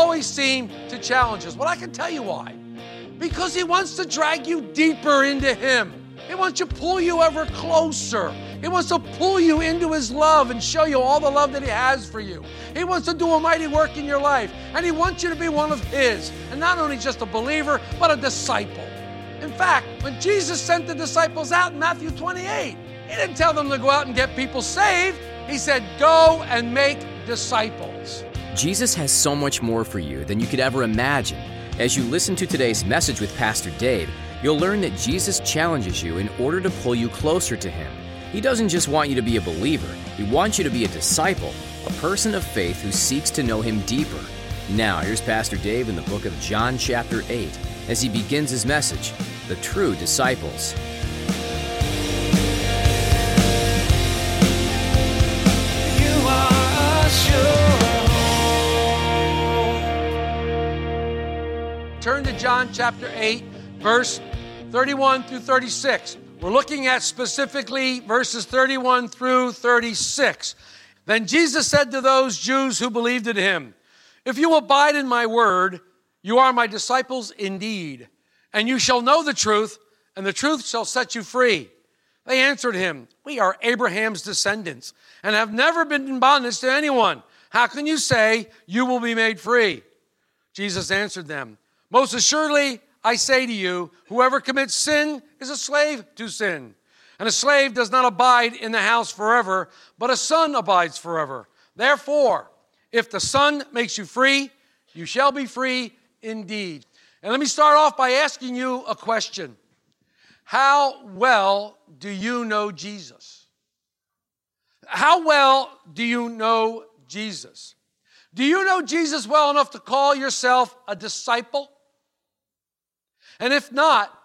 Always seem to challenge us? Well, I can tell you why. Because he wants to drag you deeper into him. He wants to pull you ever closer. He wants to pull you into his love and show you all the love that he has for you. He wants to do a mighty work in your life, and he wants you to be one of his, and not only just a believer, but a disciple. In fact, when Jesus sent the disciples out in Matthew 28, he didn't tell them to go out and get people saved. He said, Go and make disciples. Jesus has so much more for you than you could ever imagine. As you listen to today's message with Pastor Dave, you'll learn that Jesus challenges you in order to pull you closer to Him. He doesn't just want you to be a believer, He wants you to be a disciple, a person of faith who seeks to know Him deeper. Now, here's Pastor Dave in the book of John, chapter 8, as he begins his message The True Disciples. You are a Turn to John chapter 8, verse 31 through 36. We're looking at specifically verses 31 through 36. Then Jesus said to those Jews who believed in him, If you abide in my word, you are my disciples indeed, and you shall know the truth, and the truth shall set you free. They answered him, We are Abraham's descendants, and have never been in bondage to anyone. How can you say you will be made free? Jesus answered them, Most assuredly, I say to you, whoever commits sin is a slave to sin. And a slave does not abide in the house forever, but a son abides forever. Therefore, if the Son makes you free, you shall be free indeed. And let me start off by asking you a question How well do you know Jesus? How well do you know Jesus? Do you know Jesus well enough to call yourself a disciple? And if not,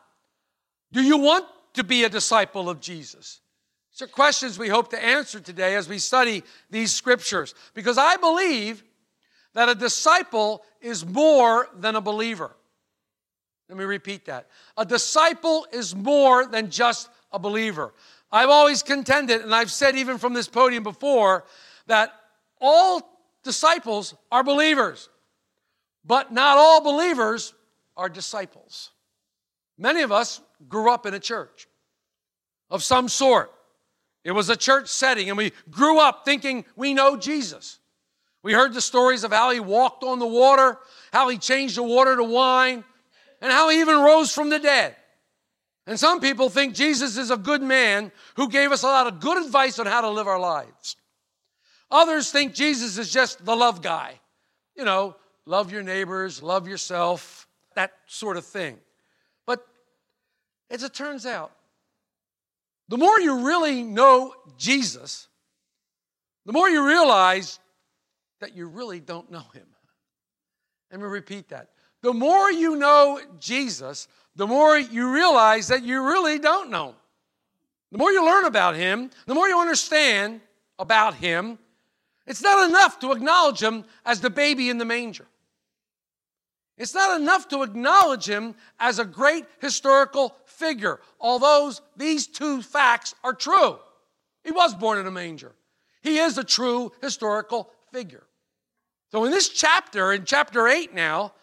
do you want to be a disciple of Jesus? These are questions we hope to answer today as we study these scriptures. Because I believe that a disciple is more than a believer. Let me repeat that. A disciple is more than just a believer. I've always contended, and I've said even from this podium before, that all disciples are believers, but not all believers are disciples. Many of us grew up in a church of some sort. It was a church setting, and we grew up thinking we know Jesus. We heard the stories of how he walked on the water, how he changed the water to wine, and how he even rose from the dead. And some people think Jesus is a good man who gave us a lot of good advice on how to live our lives. Others think Jesus is just the love guy. You know, love your neighbors, love yourself, that sort of thing. As it turns out, the more you really know Jesus, the more you realize that you really don't know him. Let me repeat that. The more you know Jesus, the more you realize that you really don't know him. The more you learn about him, the more you understand about him, it's not enough to acknowledge him as the baby in the manger. It's not enough to acknowledge him as a great historical figure, although these two facts are true. He was born in a manger. He is a true historical figure. So in this chapter, in chapter 8 now,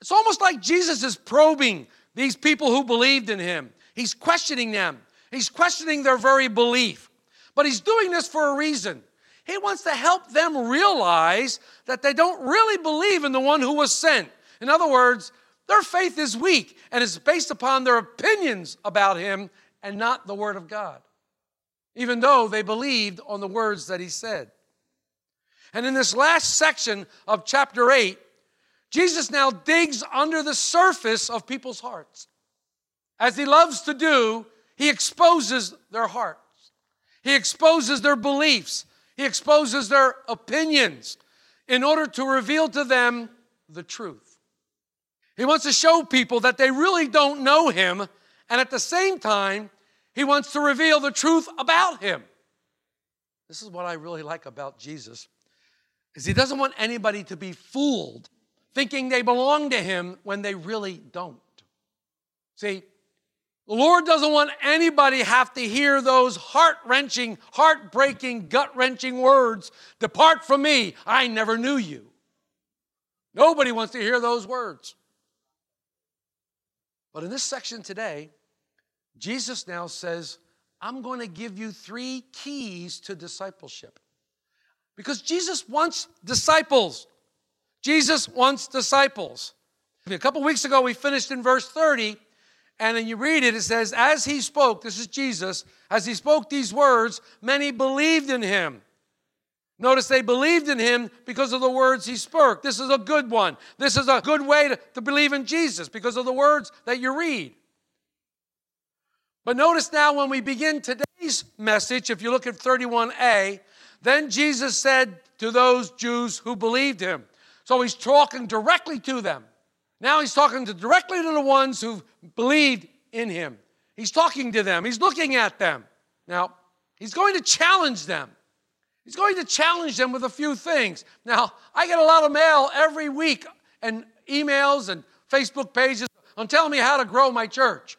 it's almost like Jesus is probing these people who believed in him. He's questioning them. He's questioning their very belief. But he's doing this for a reason. He wants to help them realize that they don't really believe in the one who was sent. In other words, their faith is weak and is based upon their opinions about him and not the word of God, even though they believed on the words that he said. And in this last section of chapter 8, Jesus now digs under the surface of people's hearts. As he loves to do, He exposes their hearts, He exposes their beliefs, He exposes their opinions in order to reveal to them the truth. He wants to show people that they really don't know Him, and at the same time, He wants to reveal the truth about Him. This is what I really like about Jesus is he doesn't want anybody to be fooled thinking they belong to him when they really don't. See, the Lord doesn't want anybody have to hear those heart-wrenching, heart-breaking, gut-wrenching words, "Depart from me, I never knew you." Nobody wants to hear those words. But in this section today, Jesus now says, I'm going to give you three keys to discipleship. Because Jesus wants disciples. Jesus wants disciples. A couple weeks ago, we finished in verse 30, and then you read it, it says, As he spoke, this is Jesus, as he spoke these words, many believed in him. Notice they believed in him because of the words he spoke. This is a good one. This is a good way to, to believe in Jesus because of the words that you read. But notice now when we begin today's message, if you look at 31a, then Jesus said to those Jews who believed him. So he's talking directly to them. Now he's talking to, directly to the ones who believed in him. He's talking to them, he's looking at them. Now, he's going to challenge them. He's going to challenge them with a few things. Now, I get a lot of mail every week and emails and Facebook pages on telling me how to grow my church.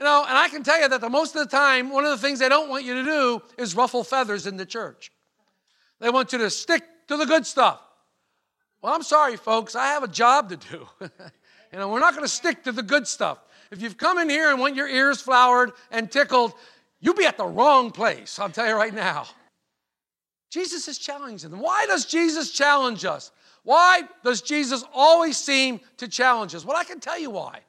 You know, and I can tell you that the most of the time, one of the things they don't want you to do is ruffle feathers in the church. They want you to stick to the good stuff. Well, I'm sorry, folks, I have a job to do. you know, we're not going to stick to the good stuff. If you've come in here and want your ears flowered and tickled, you'll be at the wrong place. I'll tell you right now. Jesus is challenging them. Why does Jesus challenge us? Why does Jesus always seem to challenge us? Well, I can tell you why.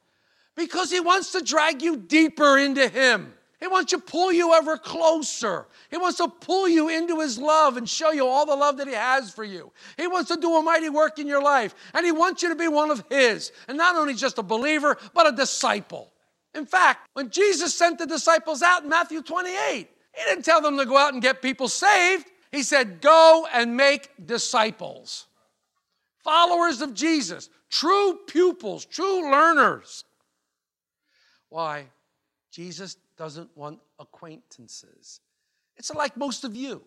Because he wants to drag you deeper into him. He wants to pull you ever closer. He wants to pull you into his love and show you all the love that he has for you. He wants to do a mighty work in your life, and he wants you to be one of his. And not only just a believer, but a disciple. In fact, when Jesus sent the disciples out in Matthew 28, he didn't tell them to go out and get people saved. He said, Go and make disciples, followers of Jesus, true pupils, true learners. Why? Jesus doesn't want acquaintances. It's like most of you,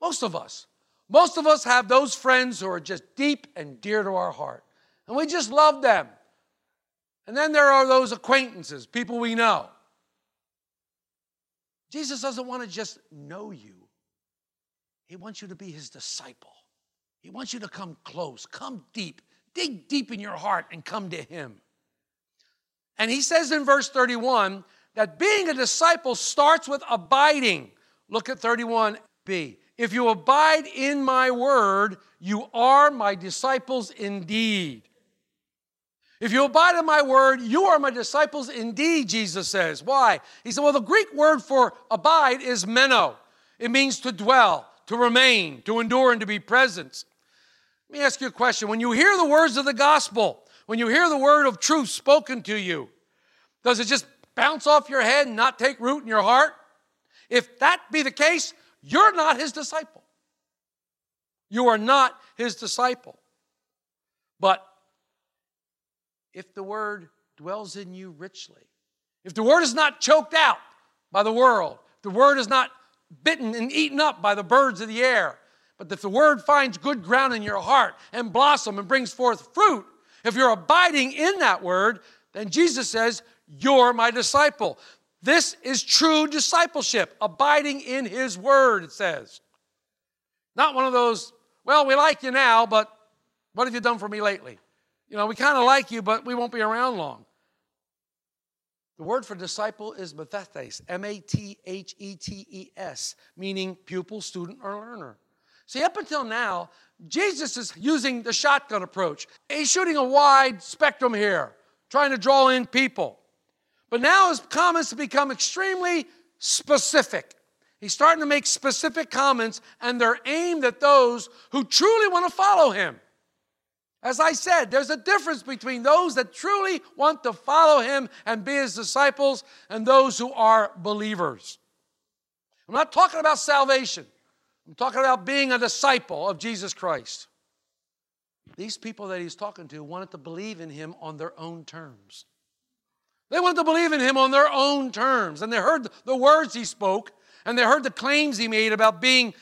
most of us. Most of us have those friends who are just deep and dear to our heart, and we just love them. And then there are those acquaintances, people we know. Jesus doesn't want to just know you, He wants you to be His disciple. He wants you to come close, come deep, dig deep in your heart, and come to Him. And He says in verse 31 that being a disciple starts with abiding. Look at 31b. If you abide in my word, you are my disciples indeed. If you abide in my word, you are my disciples indeed, Jesus says. Why? He said, well, the Greek word for abide is meno. It means to dwell, to remain, to endure, and to be present. Let me ask you a question. When you hear the words of the gospel, when you hear the word of truth spoken to you, does it just bounce off your head and not take root in your heart? If that be the case, you're not his disciple. You are not his disciple. But if the word dwells in you richly, if the word is not choked out by the world, the word is not bitten and eaten up by the birds of the air, but if the word finds good ground in your heart and blossom and brings forth fruit, if you're abiding in that word, then Jesus says, You're my disciple. This is true discipleship, abiding in his word, it says. Not one of those, well, we like you now, but what have you done for me lately? You know, we kind of like you, but we won't be around long. The word for disciple is mathetes, M A T H E T E S, meaning pupil, student, or learner. See, up until now, Jesus is using the shotgun approach. He's shooting a wide spectrum here, trying to draw in people. But now his comments have become extremely specific. He's starting to make specific comments, and they're aimed at those who truly want to follow him. As I said, there's a difference between those that truly want to follow him and be his disciples and those who are believers. I'm not talking about salvation, I'm talking about being a disciple of Jesus Christ. These people that he's talking to wanted to believe in him on their own terms. They wanted to believe in him on their own terms. And they heard the words he spoke, and they heard the claims he made about being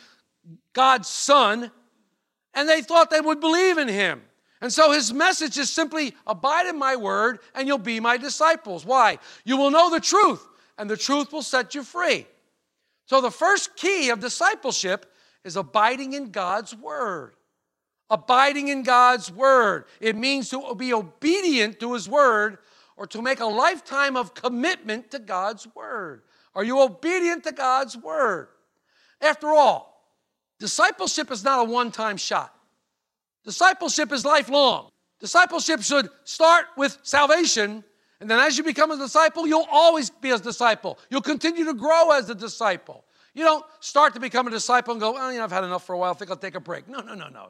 God's son, and they thought they would believe in him. And so his message is simply abide in my word, and you'll be my disciples. Why? You will know the truth, and the truth will set you free. So the first key of discipleship is abiding in God's word abiding in God's word. It means to be obedient to his word or to make a lifetime of commitment to God's word. Are you obedient to God's word? After all, discipleship is not a one time shot, discipleship is lifelong. Discipleship should start with salvation. And then, as you become a disciple, you'll always be a disciple. You'll continue to grow as a disciple. You don't start to become a disciple and go, oh, you know, I've had enough for a while. I think I'll take a break. No, no, no, no.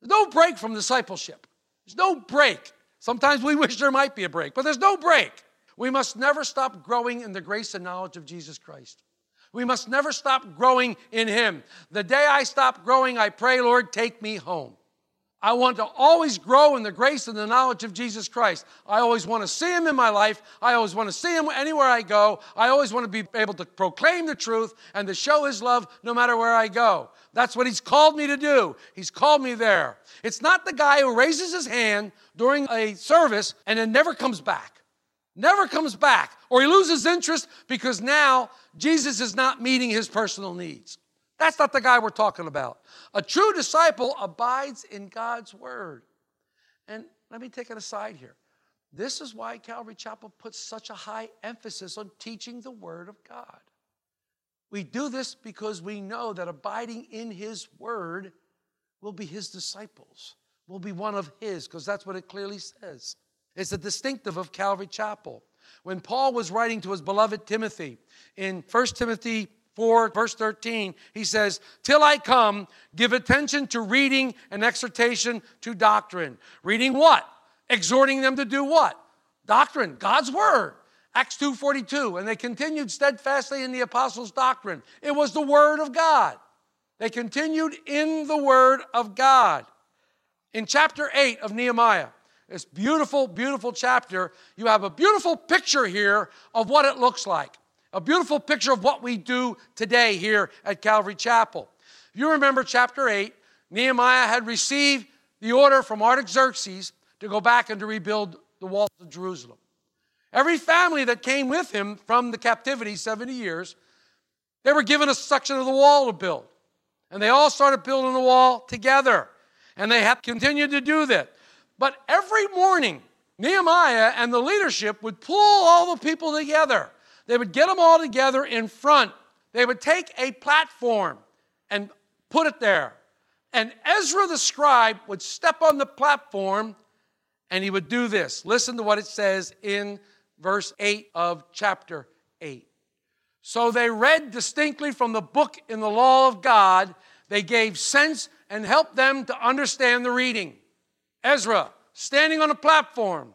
There's no break from discipleship. There's no break. Sometimes we wish there might be a break, but there's no break. We must never stop growing in the grace and knowledge of Jesus Christ. We must never stop growing in Him. The day I stop growing, I pray, Lord, take me home. I want to always grow in the grace and the knowledge of Jesus Christ. I always want to see Him in my life. I always want to see Him anywhere I go. I always want to be able to proclaim the truth and to show His love no matter where I go. That's what He's called me to do. He's called me there. It's not the guy who raises his hand during a service and then never comes back. Never comes back. Or he loses interest because now Jesus is not meeting his personal needs. That's not the guy we're talking about. A true disciple abides in God's word. And let me take it aside here. This is why Calvary Chapel puts such a high emphasis on teaching the word of God. We do this because we know that abiding in his word will be his disciples, will be one of his, because that's what it clearly says. It's a distinctive of Calvary Chapel. When Paul was writing to his beloved Timothy in 1 Timothy 4, verse 13, he says, Till I come, give attention to reading and exhortation to doctrine. Reading what? Exhorting them to do what? Doctrine, God's word. Acts 2:42, and they continued steadfastly in the apostles' doctrine. It was the word of God. They continued in the word of God. In chapter 8 of Nehemiah, this beautiful, beautiful chapter, you have a beautiful picture here of what it looks like. A beautiful picture of what we do today here at Calvary Chapel. You remember chapter 8, Nehemiah had received the order from Artaxerxes to go back and to rebuild the walls of Jerusalem. Every family that came with him from the captivity, 70 years, they were given a section of the wall to build. And they all started building the wall together. And they have continued to do that. But every morning, Nehemiah and the leadership would pull all the people together. They would get them all together in front. They would take a platform and put it there. And Ezra the scribe would step on the platform and he would do this. Listen to what it says in verse 8 of chapter 8. So they read distinctly from the book in the law of God. They gave sense and helped them to understand the reading. Ezra, standing on a platform.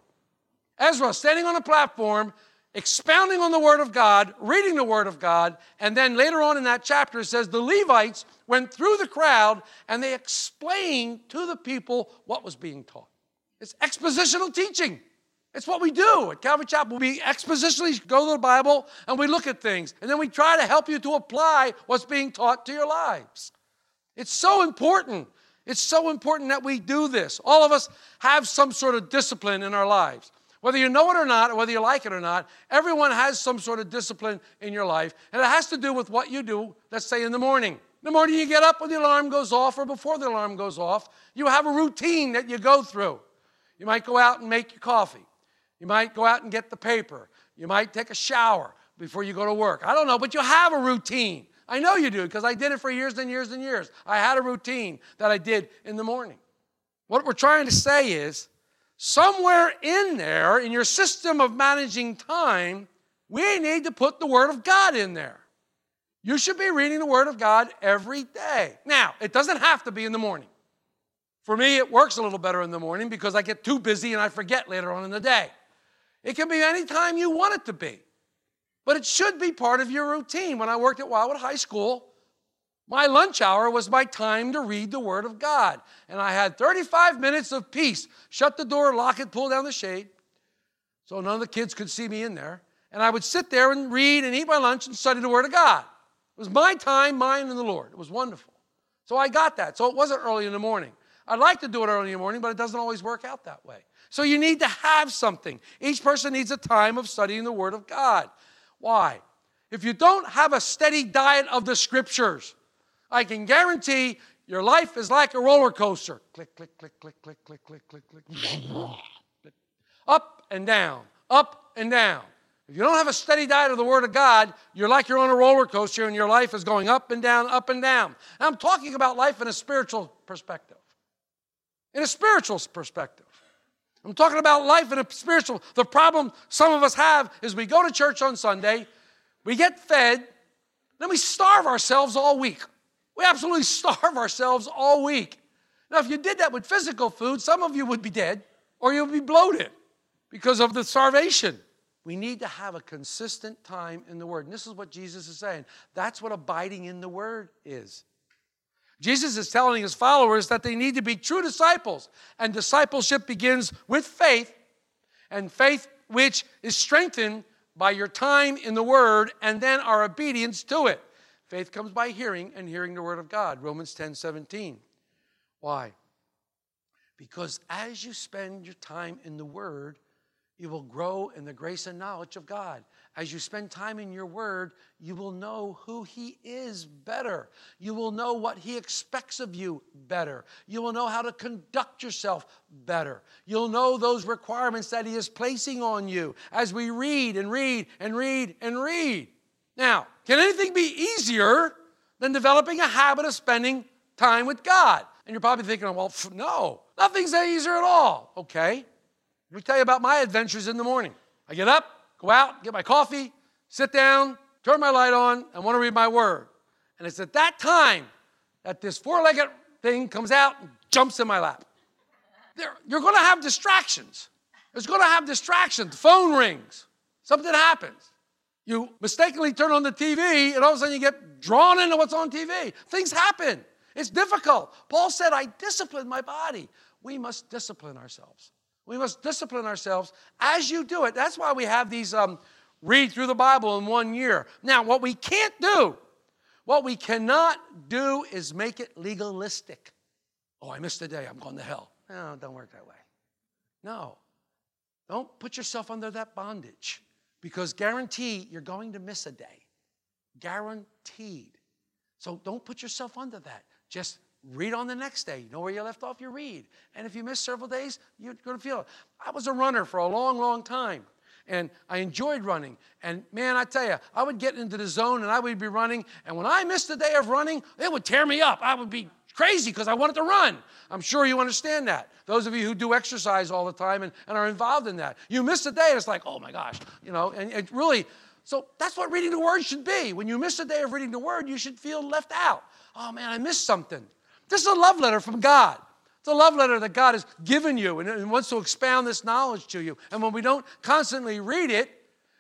Ezra, standing on a platform, expounding on the Word of God, reading the Word of God, and then later on in that chapter it says the Levites went through the crowd and they explained to the people what was being taught. It's expositional teaching. It's what we do at Calvary Chapel. We expositionally go to the Bible and we look at things, and then we try to help you to apply what's being taught to your lives. It's so important. It's so important that we do this. All of us have some sort of discipline in our lives. Whether you know it or not, whether you like it or not, everyone has some sort of discipline in your life, and it has to do with what you do, let's say in the morning. The morning you get up when the alarm goes off or before the alarm goes off, you have a routine that you go through. You might go out and make your coffee. You might go out and get the paper. You might take a shower before you go to work. I don't know, but you have a routine. I know you do because I did it for years and years and years. I had a routine that I did in the morning. What we're trying to say is somewhere in there, in your system of managing time, we need to put the Word of God in there. You should be reading the Word of God every day. Now, it doesn't have to be in the morning. For me, it works a little better in the morning because I get too busy and I forget later on in the day. It can be any time you want it to be, but it should be part of your routine. When I worked at Wildwood High School, my lunch hour was my time to read the Word of God. And I had 35 minutes of peace. Shut the door, lock it, pull down the shade so none of the kids could see me in there. And I would sit there and read and eat my lunch and study the Word of God. It was my time, mine, and the Lord. It was wonderful. So I got that. So it wasn't early in the morning. I'd like to do it early in the morning, but it doesn't always work out that way. So you need to have something. Each person needs a time of studying the Word of God. Why? If you don't have a steady diet of the Scriptures, I can guarantee your life is like a roller coaster. Click, click, click, click, click, click, click, click, click. Click. Up and down, up and down. If you don't have a steady diet of the Word of God, you're like you're on a roller coaster and your life is going up and down, up and down. And I'm talking about life in a spiritual perspective. In a spiritual perspective. I'm talking about life in a spiritual. The problem some of us have is we go to church on Sunday, we get fed, then we starve ourselves all week. We absolutely starve ourselves all week. Now, if you did that with physical food, some of you would be dead or you'd be bloated because of the starvation. We need to have a consistent time in the Word. And this is what Jesus is saying. That's what abiding in the Word is. Jesus is telling his followers that they need to be true disciples. And discipleship begins with faith, and faith which is strengthened by your time in the Word and then our obedience to it. Faith comes by hearing, and hearing the Word of God. Romans 10 17. Why? Because as you spend your time in the Word, you will grow in the grace and knowledge of God. As you spend time in your word, you will know who He is better. You will know what He expects of you better. You will know how to conduct yourself better. You'll know those requirements that He is placing on you as we read and read and read and read. Now, can anything be easier than developing a habit of spending time with God? And you're probably thinking, well, no, nothing's that easier at all. Okay. Let me tell you about my adventures in the morning. I get up, go out, get my coffee, sit down, turn my light on, and want to read my word. And it's at that time that this four legged thing comes out and jumps in my lap. There, you're going to have distractions. There's going to have distractions. The phone rings, something happens. You mistakenly turn on the TV, and all of a sudden you get drawn into what's on TV. Things happen. It's difficult. Paul said, I discipline my body. We must discipline ourselves. We must discipline ourselves as you do it. That's why we have these um, read through the Bible in one year. Now, what we can't do, what we cannot do is make it legalistic. Oh, I missed a day, I'm going to hell. No, don't work that way. No. Don't put yourself under that bondage because guarantee you're going to miss a day. Guaranteed. So don't put yourself under that. Just read on the next day. You know where you left off, you read. And if you miss several days, you're going to feel it. I was a runner for a long, long time. And I enjoyed running. And man, I tell you, I would get into the zone and I would be running. And when I missed a day of running, it would tear me up. I would be crazy because I wanted to run. I'm sure you understand that. Those of you who do exercise all the time and, and are involved in that. You miss a day, and it's like, oh my gosh, you know, and it really, so that's what reading the Word should be. When you miss a day of reading the Word, you should feel left out. Oh man, I missed something. This is a love letter from God. It's a love letter that God has given you and, and wants to expound this knowledge to you. And when we don't constantly read it,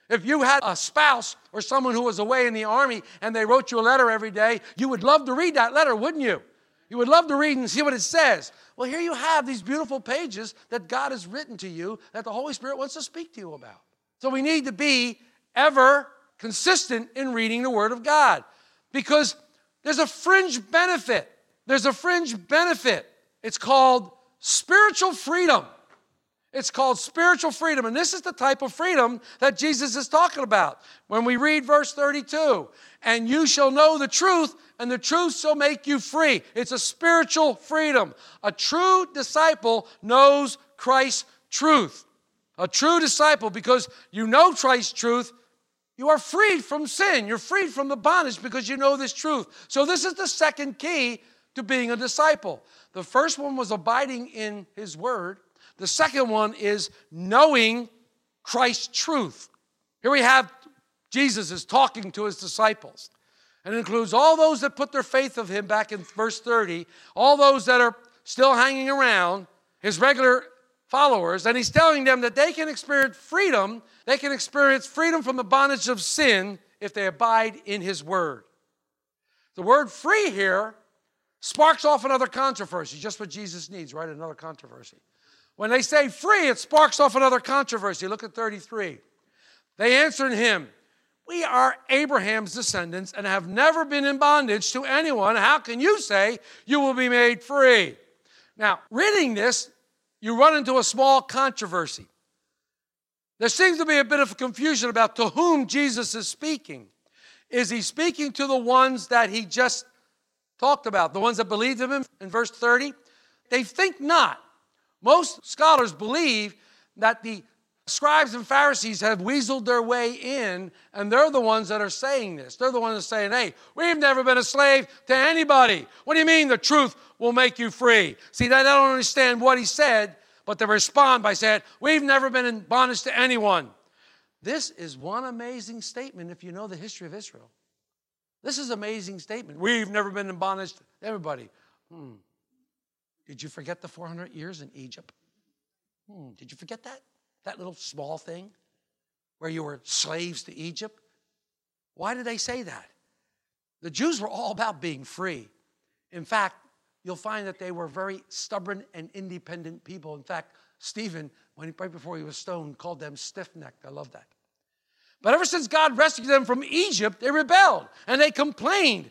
if you had a spouse or someone who was away in the army and they wrote you a letter every day, you would love to read that letter, wouldn't you? You would love to read and see what it says. Well, here you have these beautiful pages that God has written to you that the Holy Spirit wants to speak to you about. So we need to be ever consistent in reading the Word of God because there's a fringe benefit. There's a fringe benefit. It's called spiritual freedom. It's called spiritual freedom. And this is the type of freedom that Jesus is talking about. When we read verse 32, and you shall know the truth, and the truth shall make you free. It's a spiritual freedom. A true disciple knows Christ's truth. A true disciple, because you know Christ's truth, you are freed from sin. You're freed from the bondage because you know this truth. So, this is the second key to being a disciple. The first one was abiding in his word, the second one is knowing Christ's truth. Here we have Jesus is talking to his disciples. And includes all those that put their faith of him back in verse 30, all those that are still hanging around, his regular followers, and he's telling them that they can experience freedom. They can experience freedom from the bondage of sin if they abide in his word. The word free here sparks off another controversy, just what Jesus needs, right? Another controversy. When they say free, it sparks off another controversy. Look at 33. They answered him, We are Abraham's descendants and have never been in bondage to anyone. How can you say you will be made free? Now, reading this, you run into a small controversy. There seems to be a bit of confusion about to whom Jesus is speaking. Is he speaking to the ones that he just talked about, the ones that believed in him in verse 30? They think not. Most scholars believe that the scribes and Pharisees have weaseled their way in, and they're the ones that are saying this. They're the ones that are saying, hey, we've never been a slave to anybody. What do you mean the truth will make you free? See, they don't understand what he said, but they respond by saying, we've never been in bondage to anyone. This is one amazing statement if you know the history of Israel. This is amazing statement. We've never been in bondage to everybody. Hmm. Did you forget the 400 years in Egypt? Hmm. Did you forget that? That little small thing where you were slaves to Egypt? Why did they say that? The Jews were all about being free. In fact, you'll find that they were very stubborn and independent people. In fact, Stephen, when he, right before he was stoned, called them stiff necked. I love that. But ever since God rescued them from Egypt, they rebelled and they complained.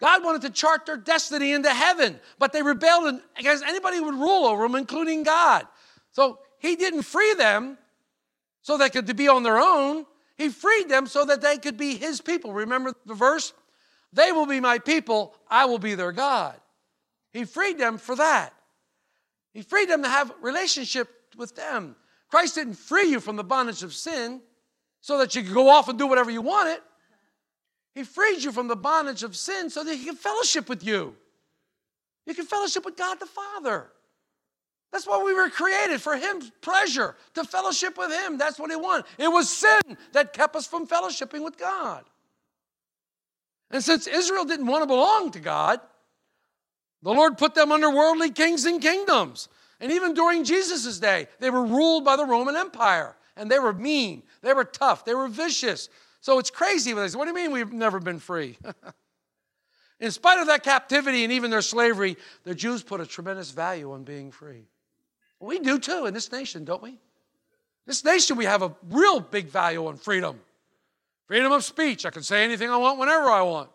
God wanted to chart their destiny into heaven, but they rebelled against anybody who would rule over them, including God. So he didn't free them so they could be on their own. He freed them so that they could be his people. Remember the verse? They will be my people, I will be their God. He freed them for that. He freed them to have relationship with them. Christ didn't free you from the bondage of sin so that you could go off and do whatever you wanted. He freed you from the bondage of sin so that he can fellowship with you. You can fellowship with God the Father. That's why we were created for Him pleasure, to fellowship with Him. That's what He wanted. It was sin that kept us from fellowshipping with God. And since Israel didn't want to belong to God, the Lord put them under worldly kings and kingdoms. And even during Jesus' day, they were ruled by the Roman Empire. And they were mean, they were tough, they were vicious. So it's crazy when they say, What do you mean we've never been free? In spite of that captivity and even their slavery, the Jews put a tremendous value on being free. We do too in this nation, don't we? This nation, we have a real big value on freedom. Freedom of speech. I can say anything I want whenever I want.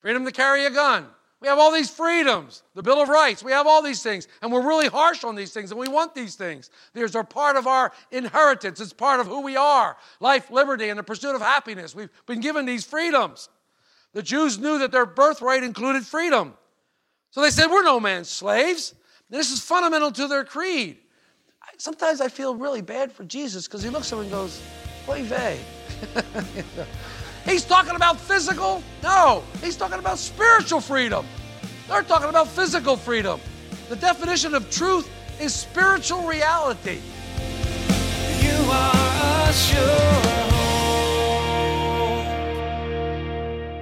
Freedom to carry a gun. We have all these freedoms. The Bill of Rights. We have all these things. And we're really harsh on these things, and we want these things. These are part of our inheritance, it's part of who we are life, liberty, and the pursuit of happiness. We've been given these freedoms. The Jews knew that their birthright included freedom. So they said, We're no man's slaves. This is fundamental to their creed. Sometimes I feel really bad for Jesus because he looks at me and goes, Oy vey. he's talking about physical? No, he's talking about spiritual freedom. They're talking about physical freedom. The definition of truth is spiritual reality. You are a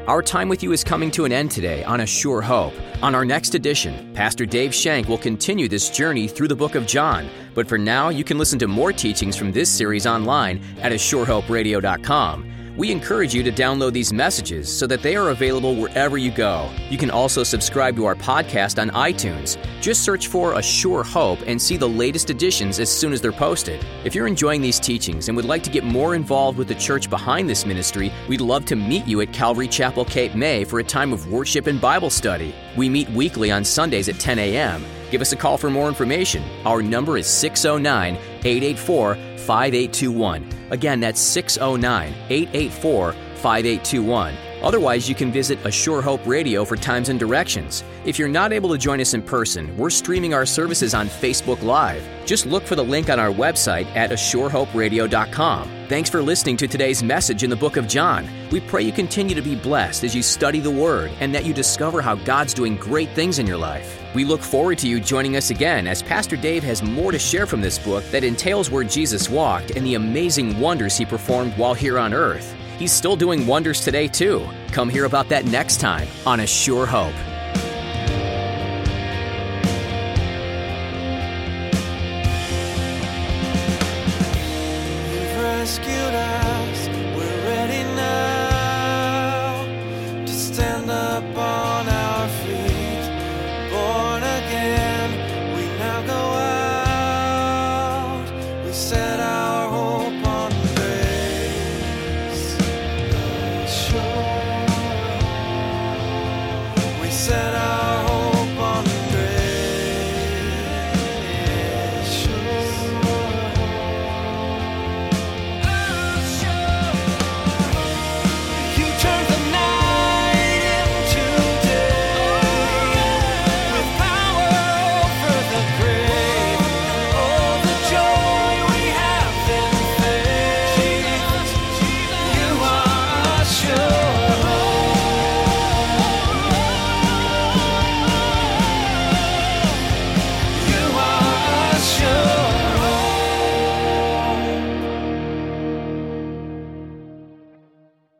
Our time with you is coming to an end today on A Sure Hope. On our next edition, Pastor Dave Shank will continue this journey through the book of John. But for now, you can listen to more teachings from this series online at ASureHopeRadio.com. We encourage you to download these messages so that they are available wherever you go. You can also subscribe to our podcast on iTunes. Just search for A Sure Hope and see the latest editions as soon as they're posted. If you're enjoying these teachings and would like to get more involved with the church behind this ministry, we'd love to meet you at Calvary Chapel Cape May for a time of worship and Bible study. We meet weekly on Sundays at 10 a.m. Give us a call for more information. Our number is 609 884 5821. Again, that's 609 884 5821. Otherwise, you can visit A Sure Hope Radio for times and directions. If you're not able to join us in person, we're streaming our services on Facebook Live. Just look for the link on our website at asurehoperadio.com. Thanks for listening to today's message in the book of John. We pray you continue to be blessed as you study the Word and that you discover how God's doing great things in your life. We look forward to you joining us again as Pastor Dave has more to share from this book that entails where Jesus walked and the amazing wonders he performed while here on earth. He's still doing wonders today, too. Come hear about that next time on A Sure Hope.